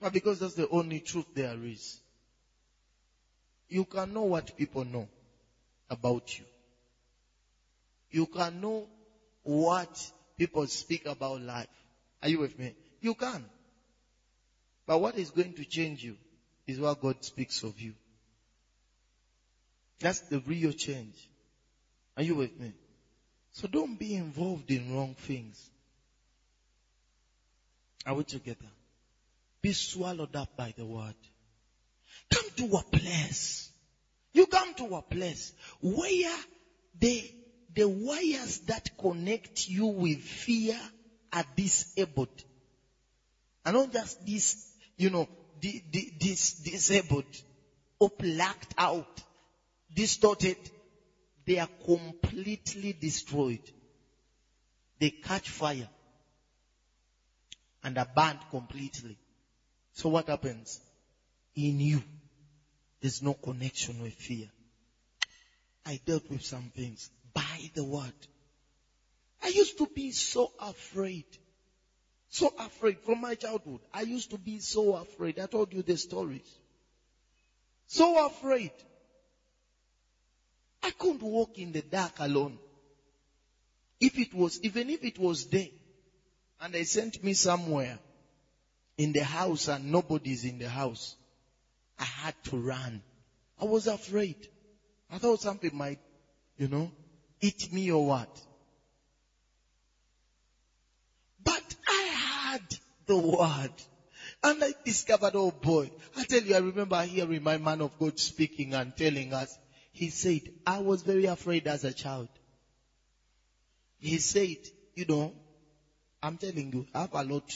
But because that's the only truth there is. You can know what people know about you. You can know what people speak about life. Are you with me? You can. But what is going to change you is what God speaks of you. That's the real change. Are you with me? So don't be involved in wrong things. Are we together? Be swallowed up by the word. Come to a place. You come to a place where the, the wires that connect you with fear are disabled. And not just this, you know, this disabled or blacked out, distorted. They are completely destroyed. They catch fire and are burned completely. So what happens? In you, there's no connection with fear. I dealt with some things by the word. I used to be so afraid. So afraid from my childhood. I used to be so afraid. I told you the stories. So afraid. I couldn't walk in the dark alone. If it was, even if it was day, and they sent me somewhere in the house and nobody's in the house, I had to run. I was afraid. I thought something might, you know, eat me or what. But I had the word. And I discovered, oh boy, I tell you, I remember hearing my man of God speaking and telling us, he said, I was very afraid as a child. He said, you know, I'm telling you, I have a lot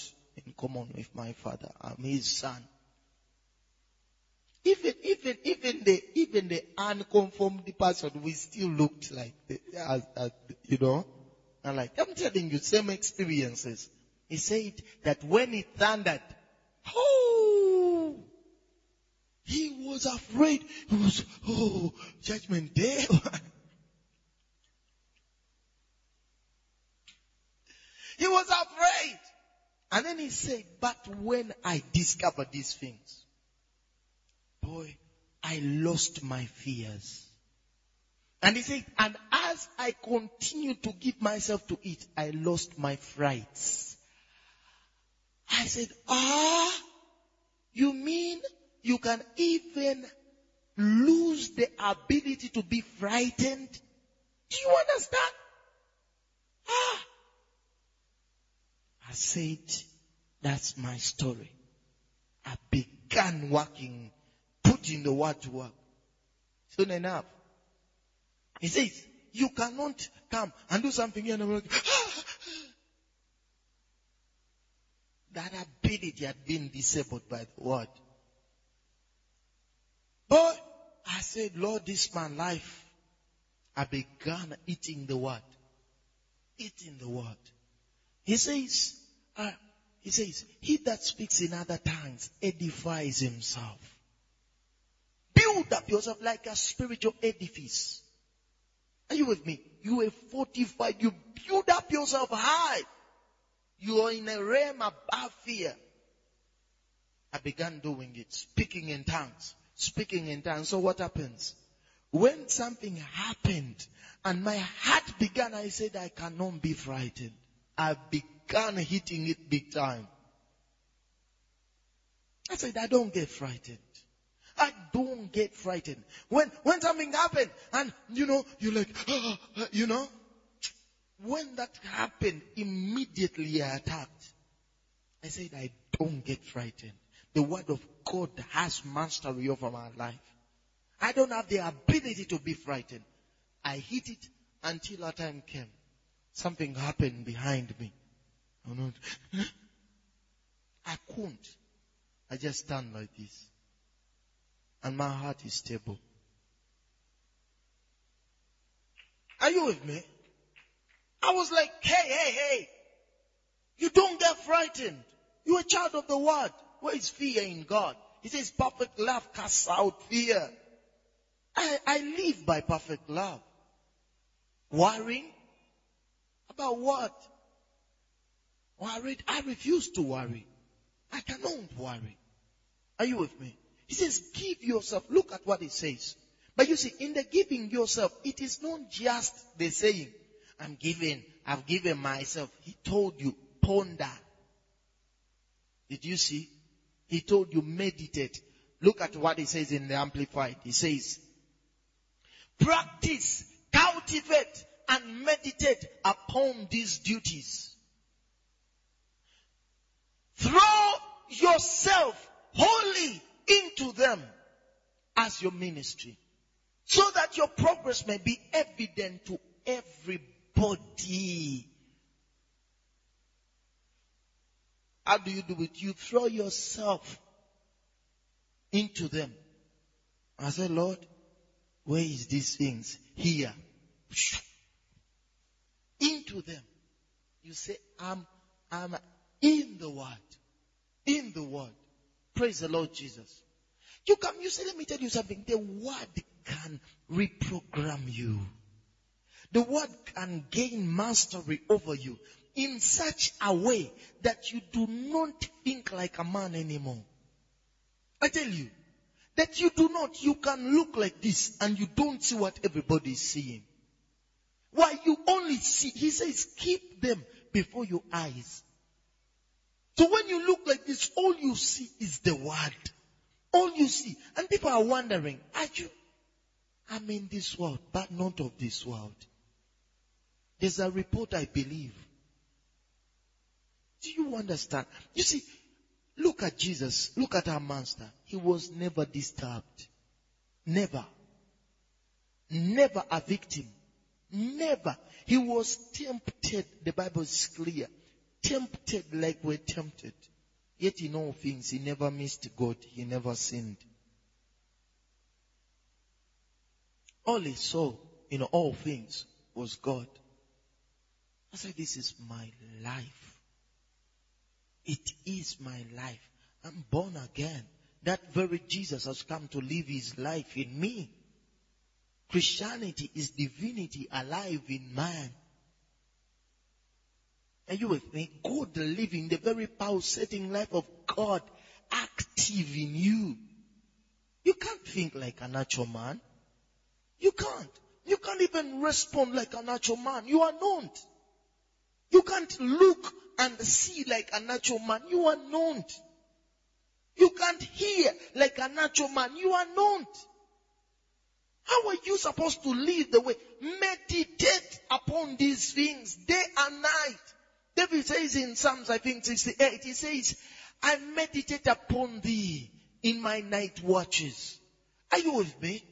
in common with my father. I'm his son. Even, even, even the, even the unconformed person, we still looked like, the, as, as, you know, and like, I'm telling you, same experiences. He said that when it thundered, oh, he was afraid. He was, oh, judgment day. he was. And then he said, but when I discovered these things, boy, I lost my fears. And he said, and as I continued to give myself to it, I lost my frights. I said, ah, you mean you can even lose the ability to be frightened? Do you understand? Ah. I said, that's my story. I began working putting the word to work. Soon enough. He says, you cannot come and do something here like, ah. that ability had been disabled by the word. But I said, Lord, this man life. I began eating the word. Eating the word. He says, uh, he says, he that speaks in other tongues edifies himself. Build up yourself like a spiritual edifice. Are you with me? You are fortified. You build up yourself high. You are in a realm above fear. I began doing it, speaking in tongues, speaking in tongues. So what happens? When something happened and my heart began, I said, I cannot be frightened. I began hitting it big time. I said, I don't get frightened. I don't get frightened. When, when something happened and, you know, you're like, oh, you know, when that happened, immediately I attacked. I said, I don't get frightened. The word of God has mastery over my life. I don't have the ability to be frightened. I hit it until a time came. Something happened behind me. I couldn't. I just stand like this and my heart is stable. Are you with me? I was like, hey, hey, hey, you don't get frightened. You're a child of the word. Where is fear in God? He says perfect love casts out fear. I, I live by perfect love. Worrying? About what? Worried? I refuse to worry. I cannot worry. Are you with me? He says, give yourself. Look at what he says. But you see, in the giving yourself, it is not just the saying, I'm giving, I've given myself. He told you, ponder. Did you see? He told you, meditate. Look at what he says in the Amplified. He says, practice, cultivate, and meditate upon these duties. Throw yourself wholly into them as your ministry so that your progress may be evident to everybody. How do you do it? You throw yourself into them. I said, Lord, where is these things? Here. Into them. You say, I'm, I'm in the word. In the word. Praise the Lord Jesus. You come, you say, let me tell you something. The word can reprogram you. The word can gain mastery over you in such a way that you do not think like a man anymore. I tell you, that you do not, you can look like this and you don't see what everybody is seeing. Why you only see, he says, keep them before your eyes. So when you look like this, all you see is the word. All you see. And people are wondering, are you, I'm in this world, but not of this world. There's a report I believe. Do you understand? You see, look at Jesus. Look at our master. He was never disturbed. Never. Never a victim. Never. He was tempted. The Bible is clear. Tempted like we're tempted. Yet in all things, he never missed God. He never sinned. All he saw in all things was God. I said, this is my life. It is my life. I'm born again. That very Jesus has come to live his life in me. Christianity is divinity alive in man. Are you with me? God living the very pulsating life of God active in you. You can't think like a natural man. You can't. You can't even respond like a natural man. You are not. You can't look and see like a natural man. You are not. You can't hear like a natural man. You are not. How are you supposed to live the way? Meditate upon these things day and night. David says in Psalms, I think 68, he says, I meditate upon thee in my night watches. Are you with me?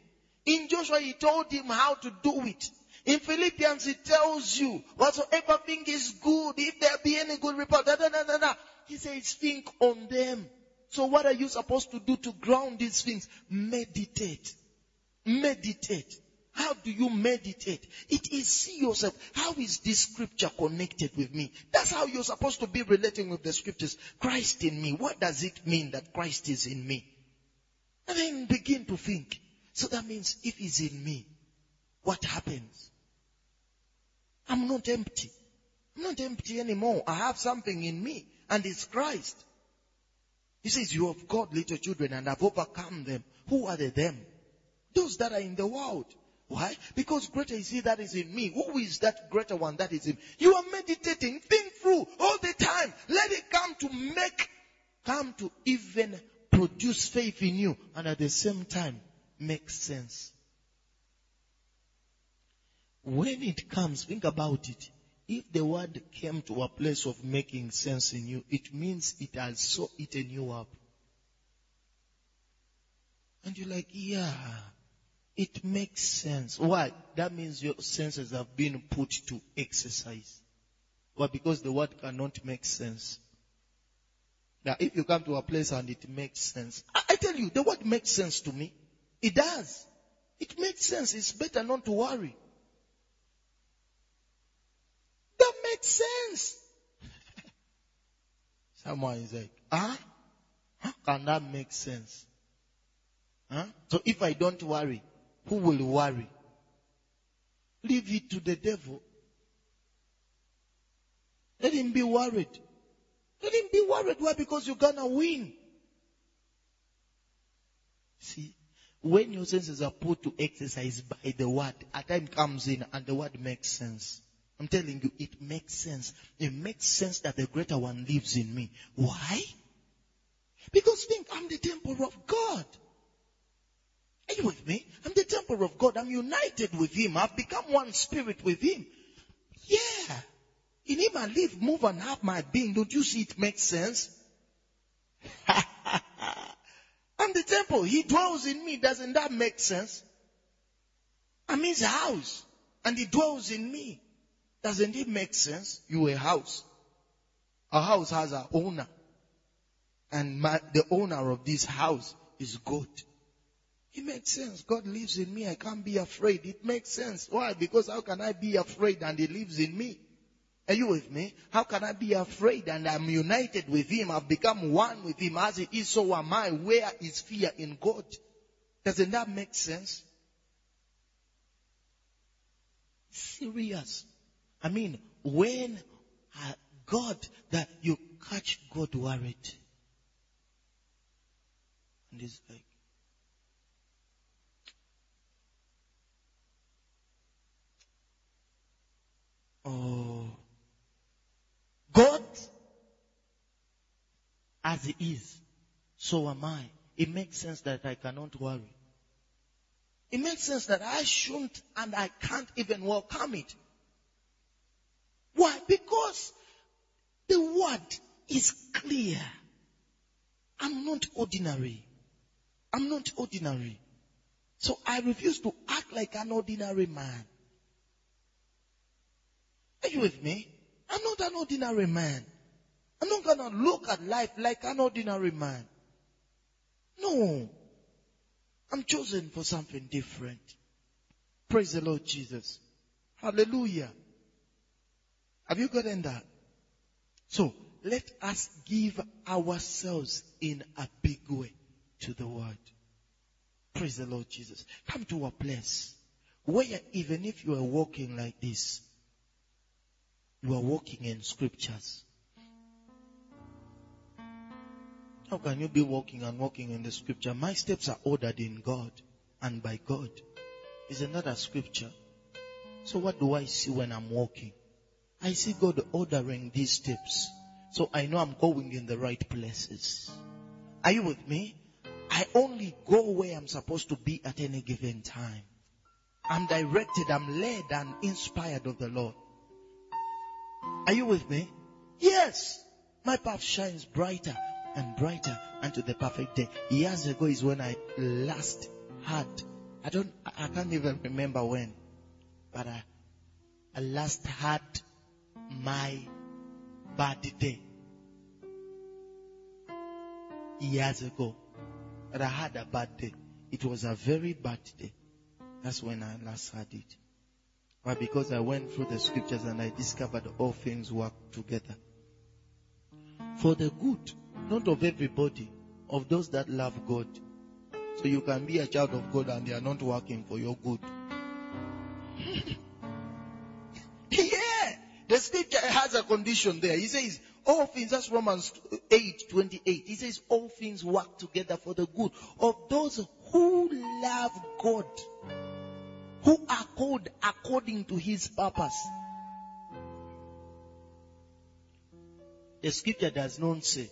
In Joshua, he told him how to do it. In Philippians, he tells you whatsoever thing is good, if there be any good report, da, da, da, da, da. He says, think on them. So what are you supposed to do to ground these things? Meditate. Meditate. How do you meditate? It is see yourself. How is this scripture connected with me? That's how you're supposed to be relating with the scriptures. Christ in me. What does it mean that Christ is in me? And then begin to think. So that means if he's in me, what happens? I'm not empty. I'm not empty anymore. I have something in me and it's Christ. He says, you have got little children and have overcome them. Who are they them? Those that are in the world. Why? Because greater is he that is in me. Who is that greater one that is in? You are meditating, think through all the time. Let it come to make, come to even produce faith in you and at the same time make sense. When it comes, think about it. If the word came to a place of making sense in you, it means it has so eaten you up. And you're like, yeah, it makes sense. Why? That means your senses have been put to exercise. Why? Because the word cannot make sense. Now, if you come to a place and it makes sense, I, I tell you, the word makes sense to me. It does. It makes sense. It's better not to worry. That makes sense. Someone is like, ah, how can that make sense? Huh? So if I don't worry, who will worry? Leave it to the devil. Let him be worried. Let him be worried. Why? Because you're gonna win. See, when your senses are put to exercise by the word, a time comes in and the word makes sense. I'm telling you, it makes sense. It makes sense that the greater one lives in me. Why? Because think, I'm the temple of God. Are you with me? I'm the temple of God. I'm united with Him. I've become one spirit with Him. Yeah. In Him I live, move, and have my being. Don't you see it makes sense? I'm the temple. He dwells in me. Doesn't that make sense? I'm His house. And He dwells in me. Doesn't it make sense? You a house. A house has an owner. And my, the owner of this house is God. It makes sense. God lives in me. I can't be afraid. It makes sense. Why? Because how can I be afraid and He lives in me? Are you with me? How can I be afraid and I'm united with Him? I've become one with Him as He is, so am I. Where is fear in God? Doesn't that make sense? Serious. I mean, when uh, God, that you catch God worried. And it's like, oh, God, as He is, so am I. It makes sense that I cannot worry. It makes sense that I shouldn't and I can't even welcome it. Why? Because the word is clear. I'm not ordinary. I'm not ordinary. So I refuse to act like an ordinary man. Are you with me? I'm not an ordinary man. I'm not gonna look at life like an ordinary man. No. I'm chosen for something different. Praise the Lord Jesus. Hallelujah. Have you gotten that? So, let us give ourselves in a big way to the word. Praise the Lord Jesus. Come to a place where even if you are walking like this, you are walking in scriptures. How can you be walking and walking in the scripture? My steps are ordered in God and by God. Is another scripture. So what do I see when I'm walking? I see God ordering these steps. So I know I'm going in the right places. Are you with me? I only go where I'm supposed to be at any given time. I'm directed, I'm led, and inspired of the Lord. Are you with me? Yes. My path shines brighter and brighter unto the perfect day. Years ago is when I last had, I don't, I can't even remember when, but I, I last had my bad day. Years ago. But I had a bad day. It was a very bad day. That's when I last had it. But because I went through the scriptures and I discovered all things work together. For the good, not of everybody, of those that love God. So you can be a child of God and they are not working for your good. yeah! The scripture has a condition there. He says, all things, that's Romans 8, 28. He says, all things work together for the good of those who love God who are called according to his purpose. The scripture does not say,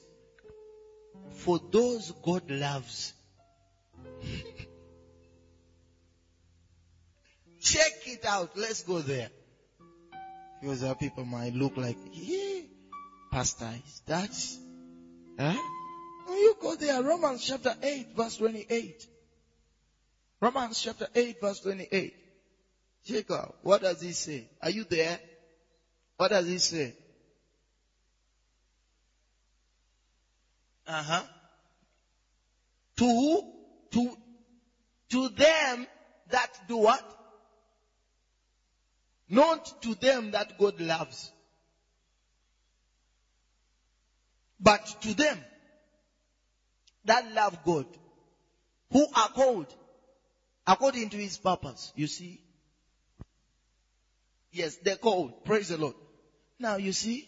for those God loves. Check it out. Let's go there. Because our people might look like, yeah, pastor, is that? Huh? You go there. Romans chapter 8 verse 28. Romans chapter 8 verse 28. Jacob, what does he say? Are you there? What does he say? Uh huh. To who? To, to them that do what? Not to them that God loves. But to them that love God, who are called according to his purpose. You see? Yes, they're called. Praise the Lord. Now you see?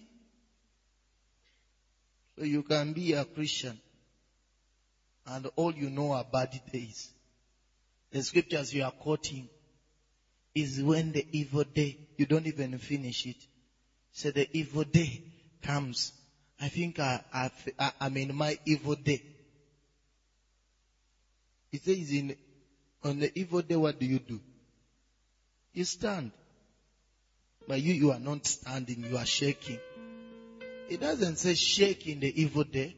So you can be a Christian and all you know are bad days. The scriptures you are quoting is when the evil day, you don't even finish it. So the evil day comes. I think I, I, I'm in my evil day. It says in, on the evil day, what do you do? You stand. But you, you are not standing, you are shaking. It doesn't say shake in the evil day.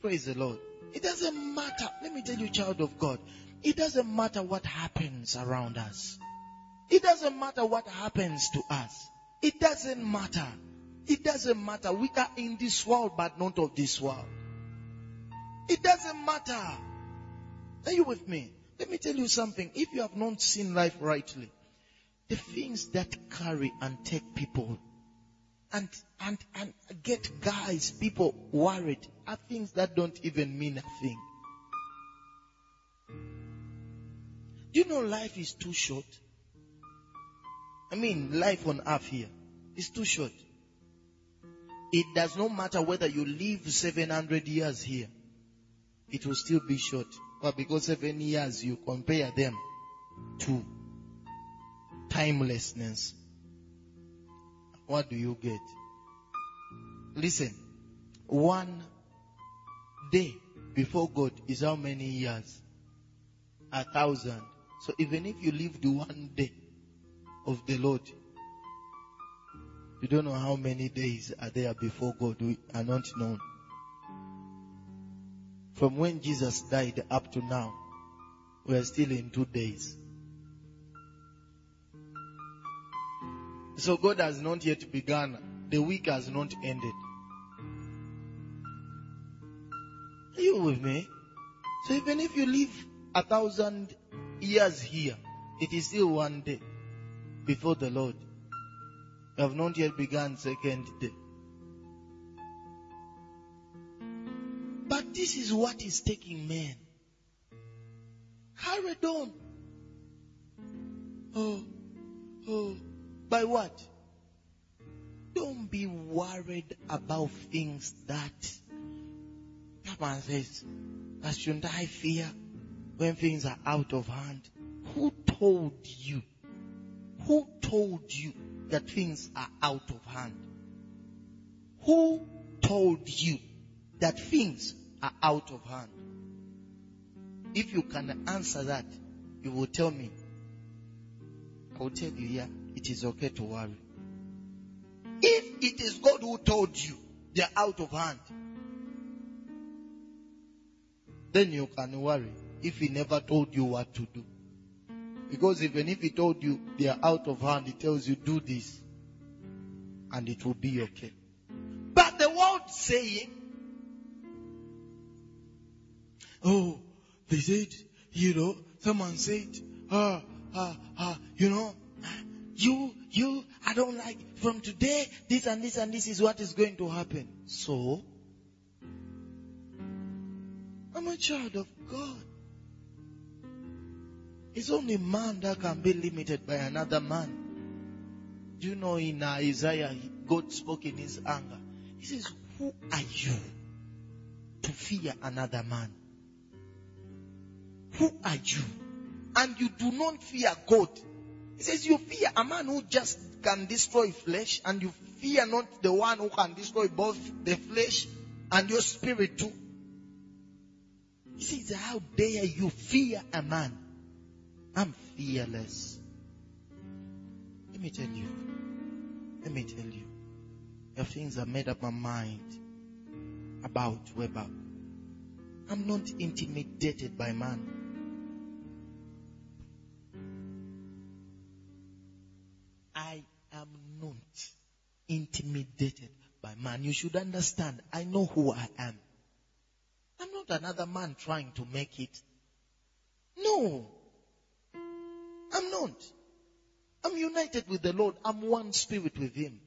Praise the Lord. It doesn't matter. Let me tell you, child of God. It doesn't matter what happens around us. It doesn't matter what happens to us. It doesn't matter. It doesn't matter. We are in this world, but not of this world. It doesn't matter. Are you with me? Let me tell you something. If you have not seen life rightly, the things that carry and take people and, and, and get guys, people worried are things that don't even mean a thing. Do you know life is too short? I mean, life on earth here is too short. It does not matter whether you live 700 years here. It will still be short. But because seven years you compare them to timelessness. What do you get? Listen, one day before God is how many years? A thousand. So even if you live the one day of the Lord, you don't know how many days are there before God we are not known. From when Jesus died up to now, we are still in two days. So God has not yet begun. The week has not ended. Are you with me? So even if you live a thousand years here, it is still one day before the Lord. You have not yet begun second day. But this is what is taking men. Carried on. Oh, oh, by what? Don't be worried about things that man says, that shouldn't I fear when things are out of hand? Who told you? Who told you that things are out of hand? Who told you that things are out of hand? If you can answer that, you will tell me. I will tell you, yeah, it is okay to worry. If it is God who told you they are out of hand, then you can worry if He never told you what to do. Because even if He told you they are out of hand, He tells you do this and it will be okay. But the world saying, oh, they said, you know, someone said, ah, ah, ah, you know, you, you, I don't like, from today, this and this and this is what is going to happen. So, I'm a child of God. It's only man that can be limited by another man. Do you know in Isaiah, God spoke in his anger. He says, Who are you to fear another man? Who are you? And you do not fear God. He says, You fear a man who just can destroy flesh, and you fear not the one who can destroy both the flesh and your spirit too. He says, How dare you fear a man? I'm fearless. Let me tell you. Let me tell you. Your things are made up my mind about Weber. I'm not intimidated by man. Man. You should understand. I know who I am. I'm not another man trying to make it. No. I'm not. I'm united with the Lord. I'm one spirit with Him.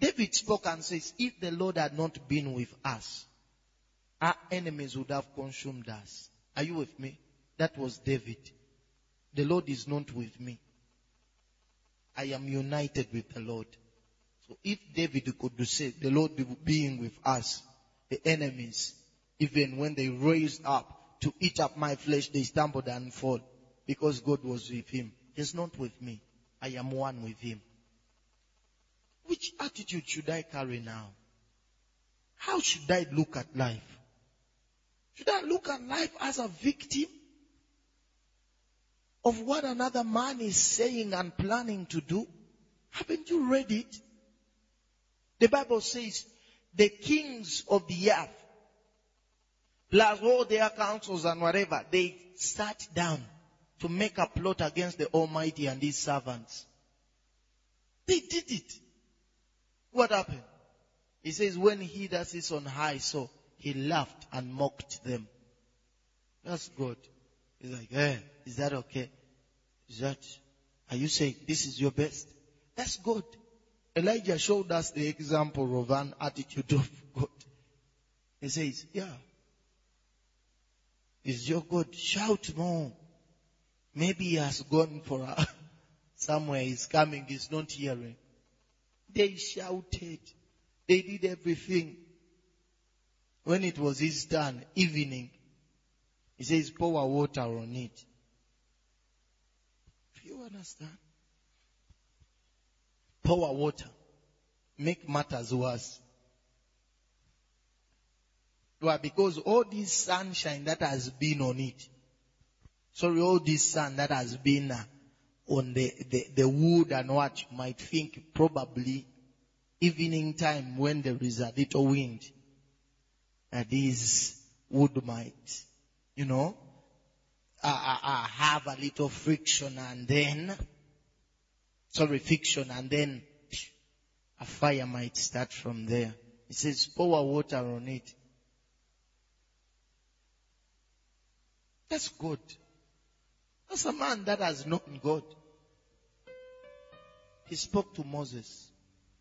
David spoke and says, if the Lord had not been with us, our enemies would have consumed us. Are you with me? That was David. The Lord is not with me. I am united with the Lord. So if David could say, the Lord being with us, the enemies Even when they raised up to eat up my flesh, they stumbled and fall because God was with him. He's not with me. I am one with him. Which attitude should I carry now? How should I look at life? Should I look at life as a victim of what another man is saying and planning to do? Haven't you read it? The Bible says the kings of the earth, plus all their councils and whatever, they sat down to make a plot against the Almighty and His servants. They did it. What happened? He says, when he that is on high saw, he laughed and mocked them. That's good. He's like, eh, is that okay? Is that, are you saying this is your best? That's good. Elijah showed us the example of an attitude of God. He says, yeah. Is your God? Shout more. Maybe he has gone for a, somewhere he's coming, he's not hearing. They shouted. They did everything. When it was his turn, evening, he says, pour water on it. Do you understand? Pour water. Make matters worse. Why? Because all this sunshine that has been on it, sorry, all this sun that has been uh, on the, the, the wood and what you might think probably evening time when there is a little wind, uh, this wood might, you know, uh, uh, uh, have a little friction and then, sorry, fiction, and then a fire might start from there. It says pour water on it. That's good. That's a man that has known God. He spoke to Moses.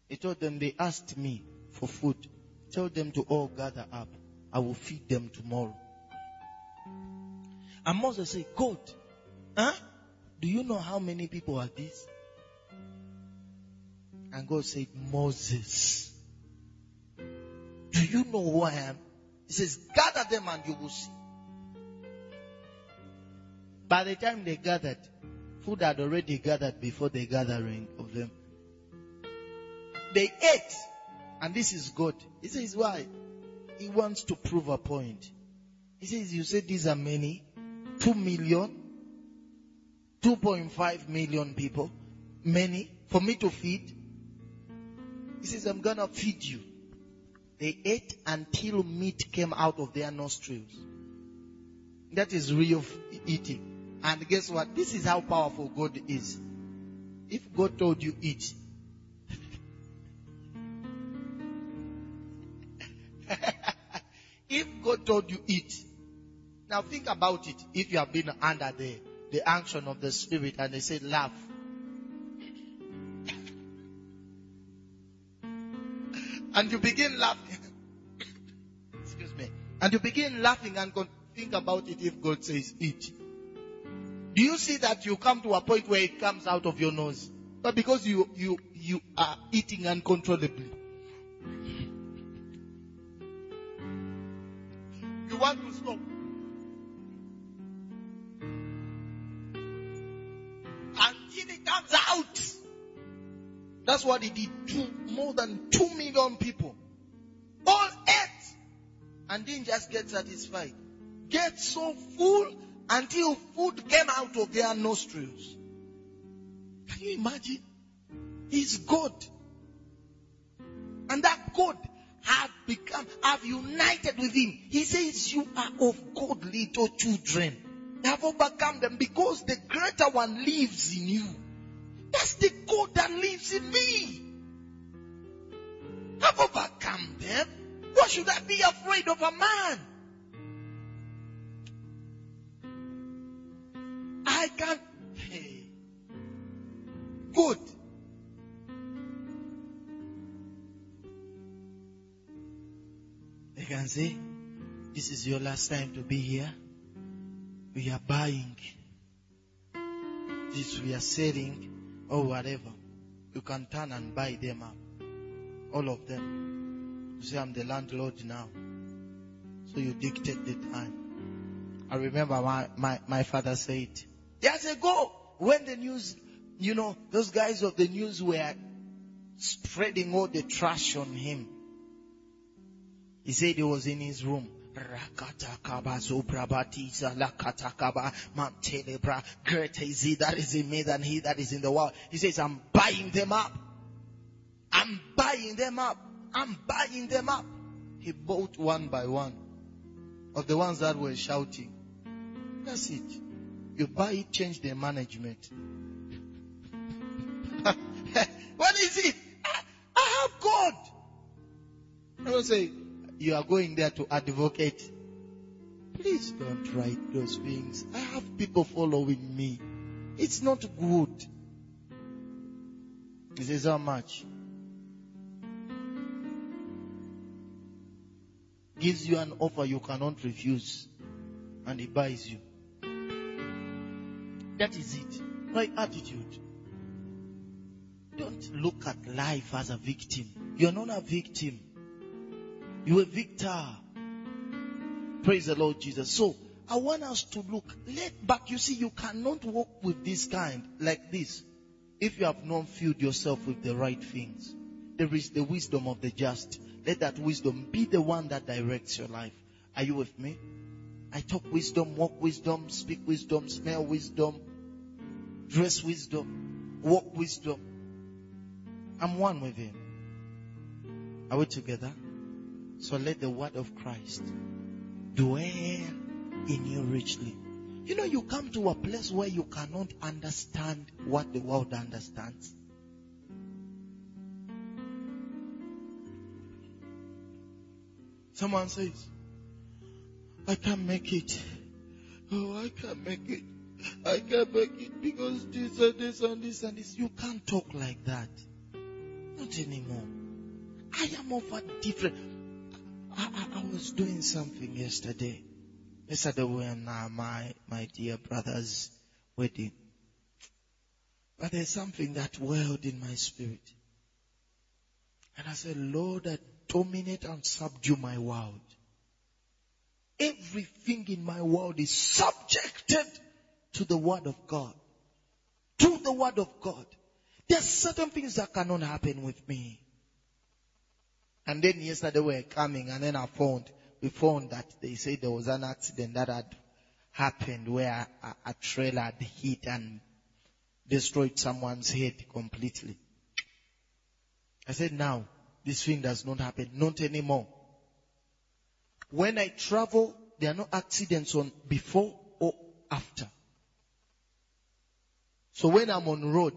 He told them they asked me for food. Tell them to all gather up. I will feed them tomorrow. And Moses said, God, huh? Do you know how many people are these? And God said, Moses, do you know who I am? He says, gather them and you will see. By the time they gathered, food had already gathered before the gathering of them. They ate. And this is God. He says, why? He wants to prove a point. He says, you said these are many. Two million. 2.5 million people. Many. For me to feed. Says, I'm gonna feed you. They ate until meat came out of their nostrils. That is real eating. And guess what? This is how powerful God is. If God told you eat, if God told you eat, now think about it. If you have been under the, the action of the Spirit and they say laugh. And you begin laughing. Excuse me. And you begin laughing and think about it if God says eat. Do you see that you come to a point where it comes out of your nose? But because you, you, you are eating uncontrollably. You want to stop. Until it comes out. That's what he did more than two million people. All ate. And didn't just get satisfied. Get so full until food came out of their nostrils. Can you imagine? He's God. And that God have become, have united with him. He says, you are of God, little children. Have overcome them because the greater one lives in you. That's the God that lives in me. Have overcome them. Why should I be afraid of a man? I can Hey. Good. They can say, this is your last time to be here. We are buying. This we are selling or whatever. You can turn and buy them up. All of them. You say, I'm the landlord now. So you dictate the time. I remember my, my, my father said, years ago, when the news, you know, those guys of the news were spreading all the trash on him. He said he was in his room. Greater is he that is in me than he that is in the world. He says, I'm buying them up. I'm buying them up. I'm buying them up. He bought one by one of the ones that were shouting. That's it. You buy it, change the management. what is it? I, I have God. I will say, you are going there to advocate. Please don't write those things. I have people following me. It's not good. He says, how much? Gives you an offer you cannot refuse. And he buys you. That is it. My attitude. Don't look at life as a victim. You're not a victim. You're a victor. Praise the Lord Jesus. So, I want us to look. Let back. You see, you cannot walk with this kind like this if you have not filled yourself with the right things. There is the wisdom of the just. Let that wisdom be the one that directs your life. Are you with me? I talk wisdom, walk wisdom, speak wisdom, smell wisdom, dress wisdom, walk wisdom. I'm one with Him. Are we together? So let the word of Christ dwell in you richly. You know, you come to a place where you cannot understand what the world understands. Someone says, I can't make it. Oh, I can't make it. I can't make it because this and this and this and this. You can't talk like that. Not anymore. I am of a different. I, I, I was doing something yesterday. Yesterday when uh, my my dear brother's wedding. But there's something that welled in my spirit. And I said, Lord, I dominate and subdue my world. Everything in my world is subjected to the word of God. To the word of God. There are certain things that cannot happen with me. And then yesterday we were coming and then I found, we found that they said there was an accident that had happened where a, a trailer had hit and destroyed someone's head completely. I said now, this thing does not happen, not anymore. When I travel, there are no accidents on before or after. So when I'm on road,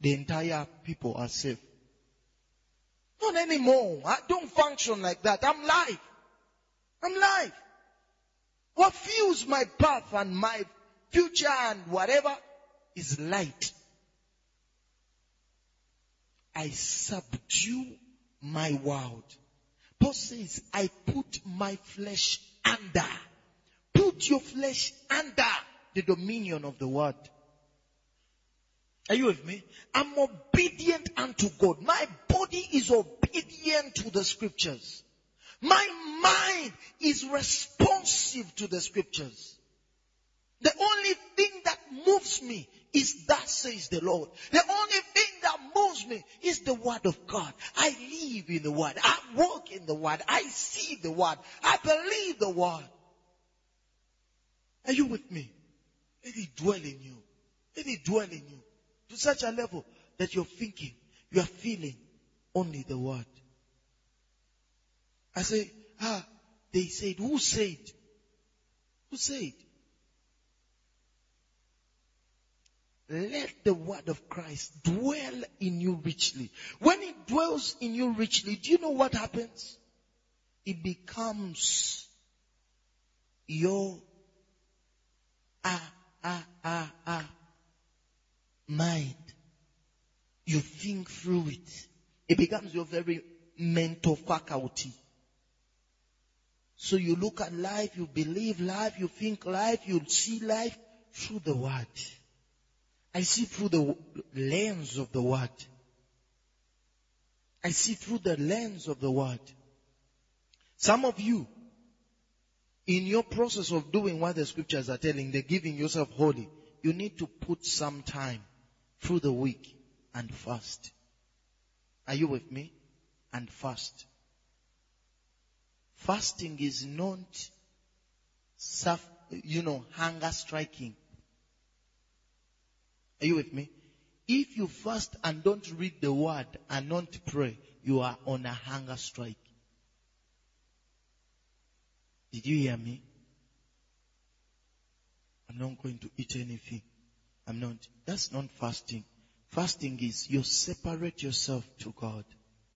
the entire people are safe. Not anymore. I don't function like that. I'm live. I'm live. What fuels my path and my future and whatever is light. I subdue my world. Paul says, I put my flesh under. Put your flesh under the dominion of the word. Are you with me? I'm obedient unto God. My body is obedient to the scriptures. My mind is responsive to the scriptures. The only thing that moves me is that says the Lord. The only moves me is the word of God. I live in the word. I walk in the word. I see the word. I believe the word. Are you with me? Let it dwell in you. Let it dwell in you to such a level that you're thinking, you are feeling only the word. I say, ah, they said, who said? Who said? Let the word of Christ dwell in you richly. When it dwells in you richly, do you know what happens? It becomes your ah, ah, ah, ah, mind. You think through it. It becomes your very mental faculty. So you look at life, you believe life, you think life, you see life through the word. I see through the lens of the word. I see through the lens of the word. Some of you, in your process of doing what the scriptures are telling, they're giving yourself wholly, you need to put some time through the week and fast. Are you with me? And fast. Fasting is not, you know, hunger striking. Are you with me? If you fast and don't read the word and don't pray, you are on a hunger strike. Did you hear me? I'm not going to eat anything. I'm not. That's not fasting. Fasting is you separate yourself to God.